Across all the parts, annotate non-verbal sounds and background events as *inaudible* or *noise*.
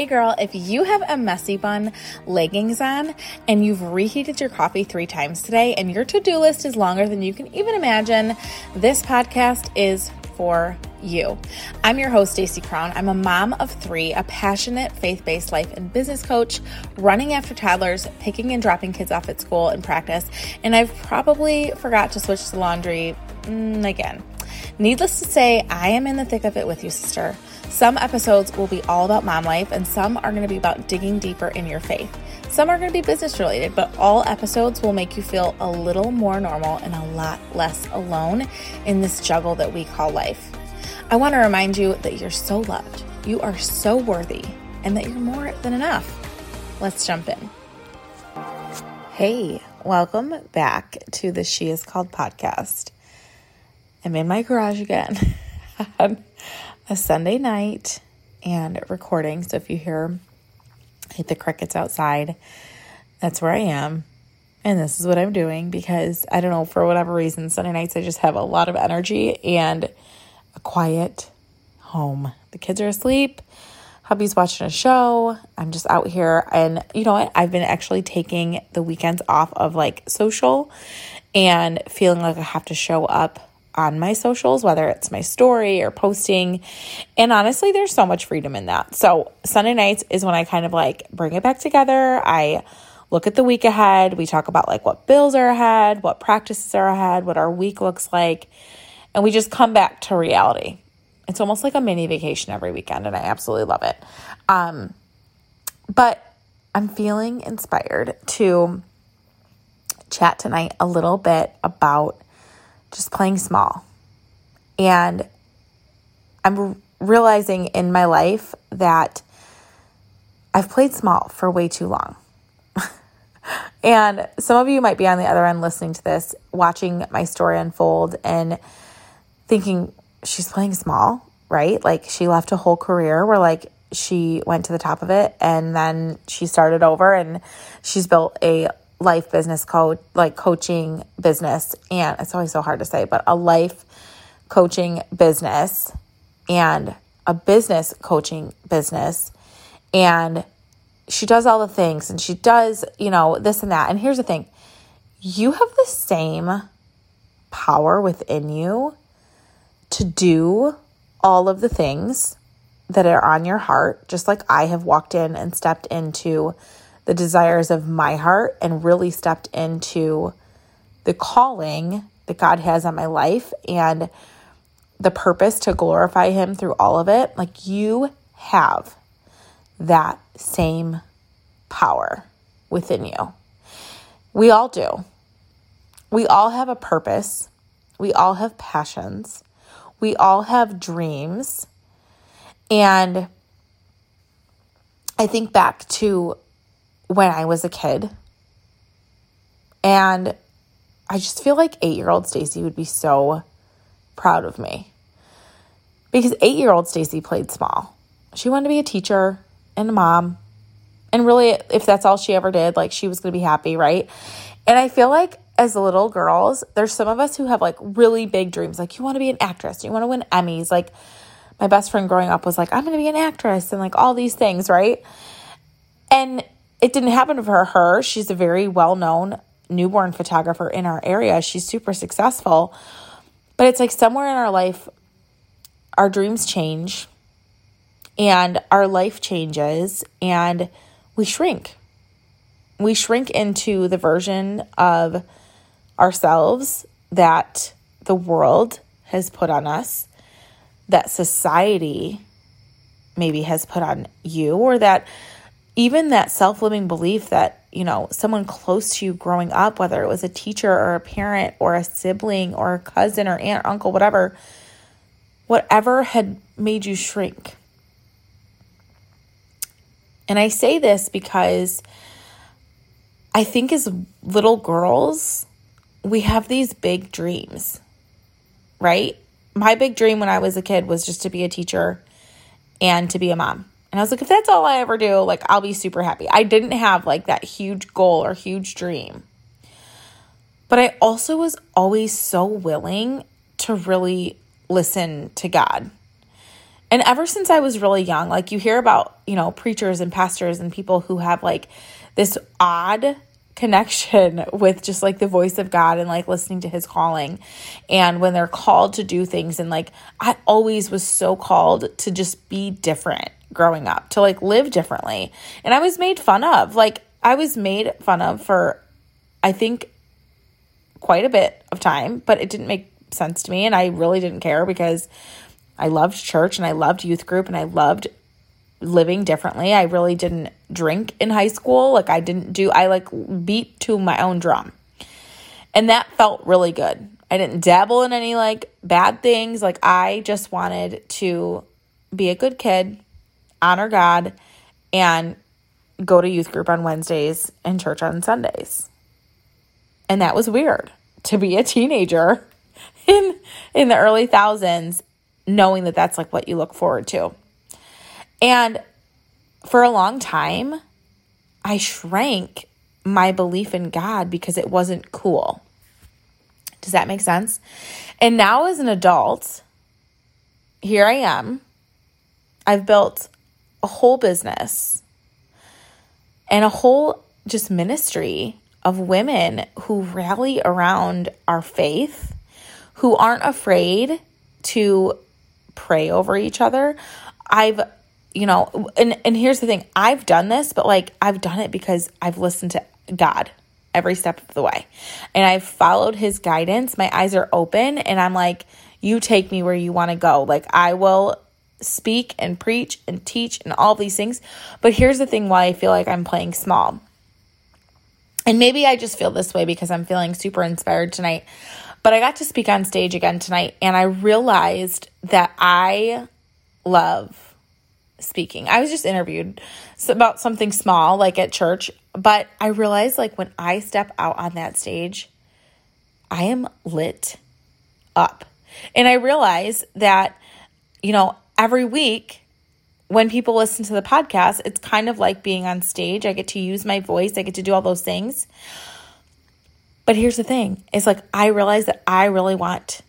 Hey girl, if you have a messy bun leggings on and you've reheated your coffee three times today and your to do list is longer than you can even imagine, this podcast is for you. I'm your host, Stacey Crown. I'm a mom of three, a passionate faith based life and business coach, running after toddlers, picking and dropping kids off at school and practice, and I've probably forgot to switch the laundry mm, again. Needless to say, I am in the thick of it with you, sister. Some episodes will be all about mom life, and some are going to be about digging deeper in your faith. Some are going to be business related, but all episodes will make you feel a little more normal and a lot less alone in this juggle that we call life. I want to remind you that you're so loved, you are so worthy, and that you're more than enough. Let's jump in. Hey, welcome back to the She Is Called podcast. I'm in my garage again. *laughs* Um, a Sunday night and recording. So if you hear hit the crickets outside, that's where I am. And this is what I'm doing because I don't know, for whatever reason, Sunday nights I just have a lot of energy and a quiet home. The kids are asleep. Hubby's watching a show. I'm just out here. And you know what? I've been actually taking the weekends off of like social and feeling like I have to show up on my socials, whether it's my story or posting. And honestly, there's so much freedom in that. So, Sunday nights is when I kind of like bring it back together. I look at the week ahead. We talk about like what bills are ahead, what practices are ahead, what our week looks like. And we just come back to reality. It's almost like a mini vacation every weekend, and I absolutely love it. Um, but I'm feeling inspired to chat tonight a little bit about just playing small. And I'm realizing in my life that I've played small for way too long. *laughs* and some of you might be on the other end listening to this, watching my story unfold and thinking, she's playing small, right? Like she left a whole career where like she went to the top of it and then she started over and she's built a life business coach, like coaching business. And it's always so hard to say, but a life coaching business and a business coaching business. And she does all the things and she does, you know, this and that. And here's the thing you have the same power within you to do all of the things that are on your heart, just like I have walked in and stepped into the desires of my heart and really stepped into the calling that God has on my life and the purpose to glorify Him through all of it, like you have that same power within you. We all do. We all have a purpose. We all have passions. We all have dreams. And I think back to when I was a kid. And I just feel like eight year old Stacy would be so proud of me. Because eight year old Stacy played small. She wanted to be a teacher and a mom. And really, if that's all she ever did, like she was going to be happy, right? And I feel like as little girls, there's some of us who have like really big dreams. Like, you want to be an actress, you want to win Emmys. Like, my best friend growing up was like, I'm going to be an actress and like all these things, right? And it didn't happen for her. She's a very well known newborn photographer in our area. She's super successful. But it's like somewhere in our life, our dreams change and our life changes and we shrink. We shrink into the version of ourselves that the world has put on us, that society maybe has put on you, or that even that self limiting belief that, you know, someone close to you growing up, whether it was a teacher or a parent or a sibling or a cousin or aunt, uncle, whatever, whatever had made you shrink. And I say this because I think as little girls, we have these big dreams, right? My big dream when I was a kid was just to be a teacher and to be a mom. And I was like, if that's all I ever do, like, I'll be super happy. I didn't have like that huge goal or huge dream. But I also was always so willing to really listen to God And ever since I was really young, like you hear about, you know, preachers and pastors and people who have like this odd connection *laughs* with just like the voice of God and like listening to his calling. And when they're called to do things, and like I always was so called to just be different growing up, to like live differently. And I was made fun of. Like I was made fun of for, I think, quite a bit of time, but it didn't make sense to me. And I really didn't care because I loved church and I loved youth group and I loved living differently. I really didn't drink in high school. Like I didn't do I like beat to my own drum. And that felt really good. I didn't dabble in any like bad things. Like I just wanted to be a good kid, honor God, and go to youth group on Wednesdays and church on Sundays. And that was weird to be a teenager *laughs* in in the early thousands knowing that that's like what you look forward to. And for a long time, I shrank my belief in God because it wasn't cool. Does that make sense? And now, as an adult, here I am. I've built a whole business and a whole just ministry of women who rally around our faith, who aren't afraid to pray over each other. I've you know, and and here's the thing. I've done this, but like I've done it because I've listened to God every step of the way. And I've followed his guidance. My eyes are open and I'm like, you take me where you want to go. Like I will speak and preach and teach and all these things. But here's the thing why I feel like I'm playing small. And maybe I just feel this way because I'm feeling super inspired tonight. But I got to speak on stage again tonight and I realized that I love speaking. I was just interviewed about something small, like at church, but I realized like when I step out on that stage, I am lit up. And I realize that, you know, every week when people listen to the podcast, it's kind of like being on stage. I get to use my voice, I get to do all those things. But here's the thing it's like I realize that I really want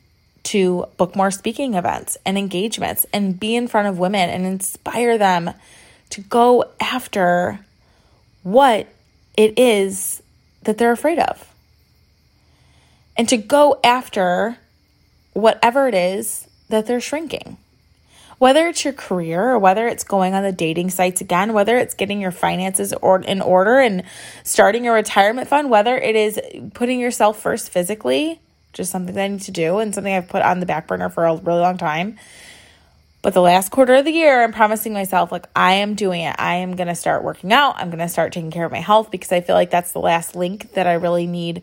to book more speaking events and engagements and be in front of women and inspire them to go after what it is that they're afraid of. And to go after whatever it is that they're shrinking. Whether it's your career or whether it's going on the dating sites again, whether it's getting your finances or in order and starting a retirement fund, whether it is putting yourself first physically, just something that I need to do and something I've put on the back burner for a really long time. But the last quarter of the year, I'm promising myself, like, I am doing it. I am going to start working out. I'm going to start taking care of my health because I feel like that's the last link that I really need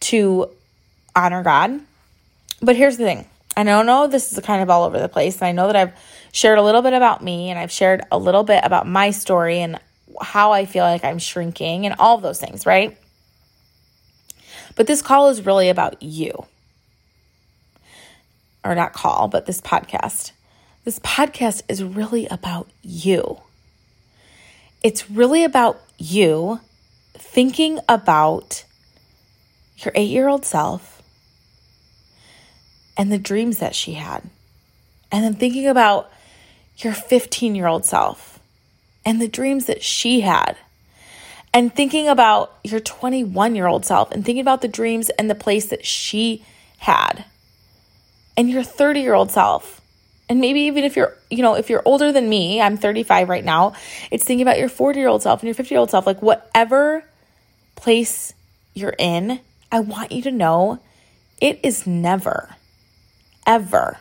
to honor God. But here's the thing I don't know this is kind of all over the place. And I know that I've shared a little bit about me and I've shared a little bit about my story and how I feel like I'm shrinking and all of those things, right? But this call is really about you. Or not call, but this podcast. This podcast is really about you. It's really about you thinking about your eight year old self and the dreams that she had. And then thinking about your 15 year old self and the dreams that she had. And thinking about your 21 year old self and thinking about the dreams and the place that she had. And your 30 year old self. And maybe even if you're you know if you're older than me i'm 35 right now it's thinking about your 40 year old self and your 50 year old self. Like whatever place you're in i want you to know it is never ever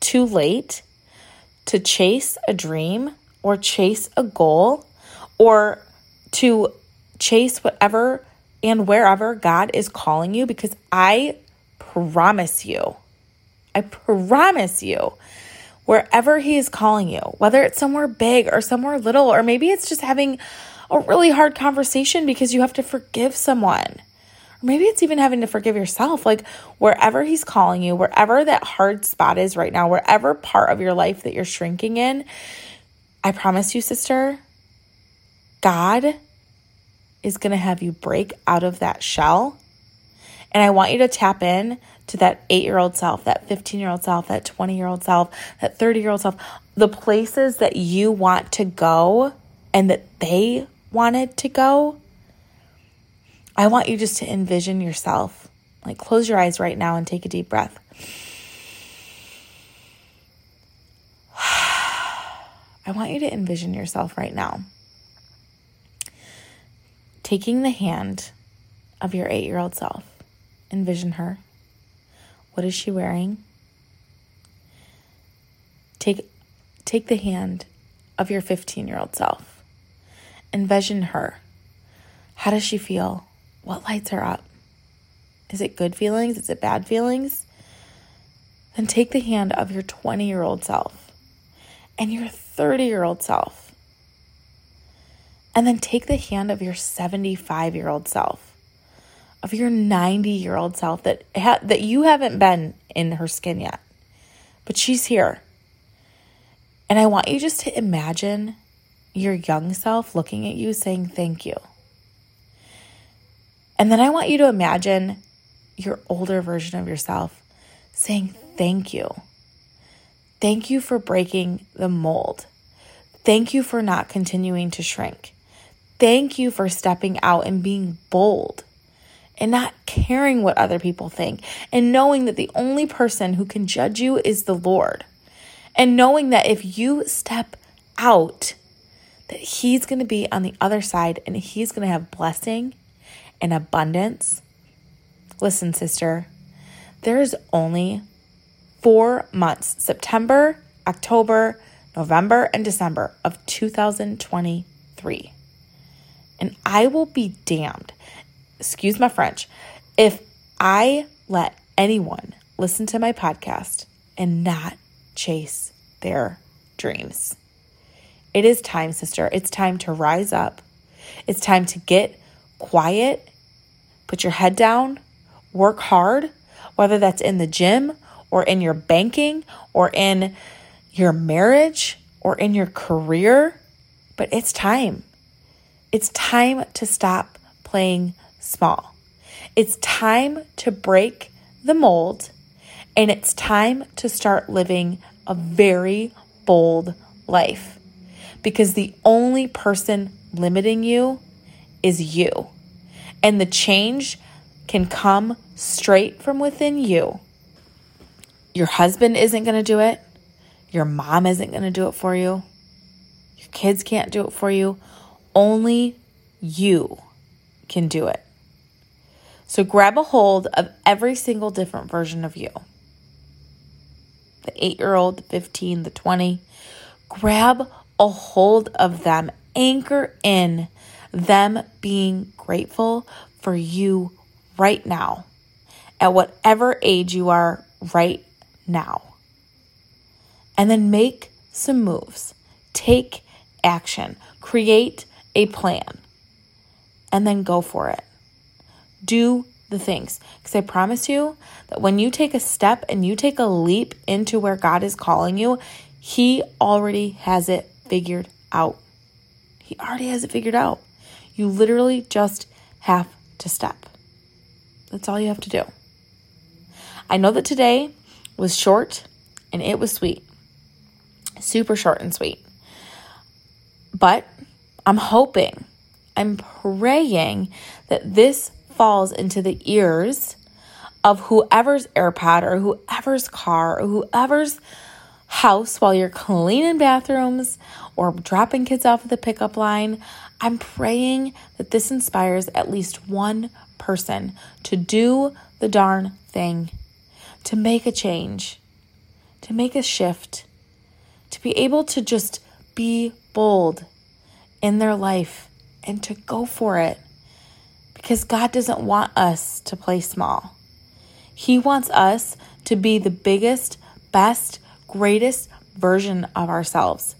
too late to chase a dream or chase a goal or to chase whatever and wherever God is calling you because I promise you, I promise you, wherever He is calling you, whether it's somewhere big or somewhere little, or maybe it's just having a really hard conversation because you have to forgive someone. Maybe it's even having to forgive yourself. Like wherever he's calling you, wherever that hard spot is right now, wherever part of your life that you're shrinking in, I promise you, sister, God is going to have you break out of that shell And I want you to tap in to that eight year old self, that 15 year old self, that 20 year old self, that 30 year old self, the places that you want to go and that they wanted to go. I want you just to envision yourself. Like, close your eyes right now and take a deep breath. *sighs* I want you to envision yourself right now taking the hand of your eight year old self. Envision her. What is she wearing? Take, take the hand of your 15 year old self. Envision her. How does she feel? What lights her up? Is it good feelings? Is it bad feelings? Then take the hand of your 20 year old self and your 30 year old self. And then take the hand of your 75 year old self, of your 90 year old self that, ha- that you haven't been in her skin yet, but she's here. And I want you just to imagine your young self looking at you saying, Thank you. And then I want you to imagine your older version of yourself saying, Thank you. Thank you for breaking the mold. Thank you for not continuing to shrink. Thank you for stepping out and being bold and not caring what other people think and knowing that the only person who can judge you is the Lord. And knowing that if you step out, that He's going to be on the other side and He's going to have blessing and abundance. Listen, sister, there's only four months September, October, November, and December of 2023. And I will be damned, excuse my French, if I let anyone listen to my podcast and not chase their dreams. It is time, sister. It's time to rise up. It's time to get quiet, put your head down, work hard, whether that's in the gym or in your banking or in your marriage or in your career. But it's time. It's time to stop playing small. It's time to break the mold and it's time to start living a very bold life because the only person limiting you is you. And the change can come straight from within you. Your husband isn't going to do it. Your mom isn't going to do it for you. Your kids can't do it for you. Only you can do it. So grab a hold of every single different version of you the eight year old, the 15, the 20. Grab a hold of them, anchor in them being grateful for you right now, at whatever age you are right now. And then make some moves, take action, create a plan, and then go for it. Do the things. Because I promise you that when you take a step and you take a leap into where God is calling you, He already has it figured out. He already has it figured out. You literally just have to step. That's all you have to do. I know that today was short and it was sweet. Super short and sweet. But I'm hoping, I'm praying that this falls into the ears of whoever's AirPod or whoever's car or whoever's house while you're cleaning bathrooms or dropping kids off at the pickup line. I'm praying that this inspires at least one person to do the darn thing, to make a change, to make a shift, to be able to just be bold in their life and to go for it. Because God doesn't want us to play small. He wants us to be the biggest, best, greatest version of ourselves.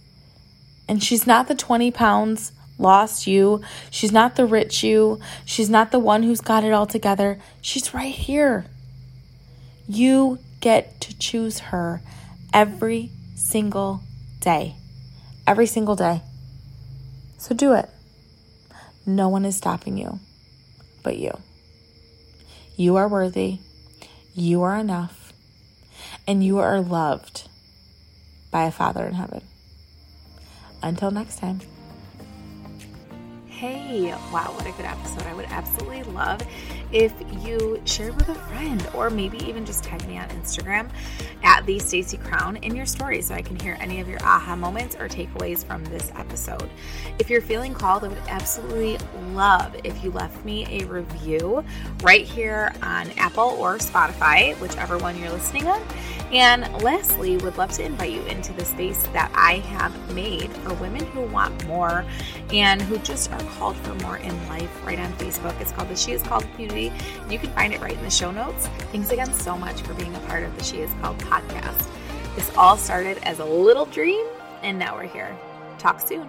And she's not the 20 pounds lost you. She's not the rich you. She's not the one who's got it all together. She's right here. You get to choose her every single day. Every single day. So do it. No one is stopping you but you. You are worthy, you are enough, and you are loved by a Father in heaven. Until next time. Hey, wow, what a good episode. I would absolutely love if you shared with a friend or maybe even just tag me on Instagram at the Stacy Crown in your story so I can hear any of your aha moments or takeaways from this episode. If you're feeling called, I would absolutely love if you left me a review right here on Apple or Spotify, whichever one you're listening on. And lastly, would love to invite you into the space that I have made for women who want more and who just are called for more in life right on Facebook. It's called the She Is Called Community. You can find it right in the show notes. Thanks again so much for being a part of the She Is Called podcast. This all started as a little dream, and now we're here. Talk soon.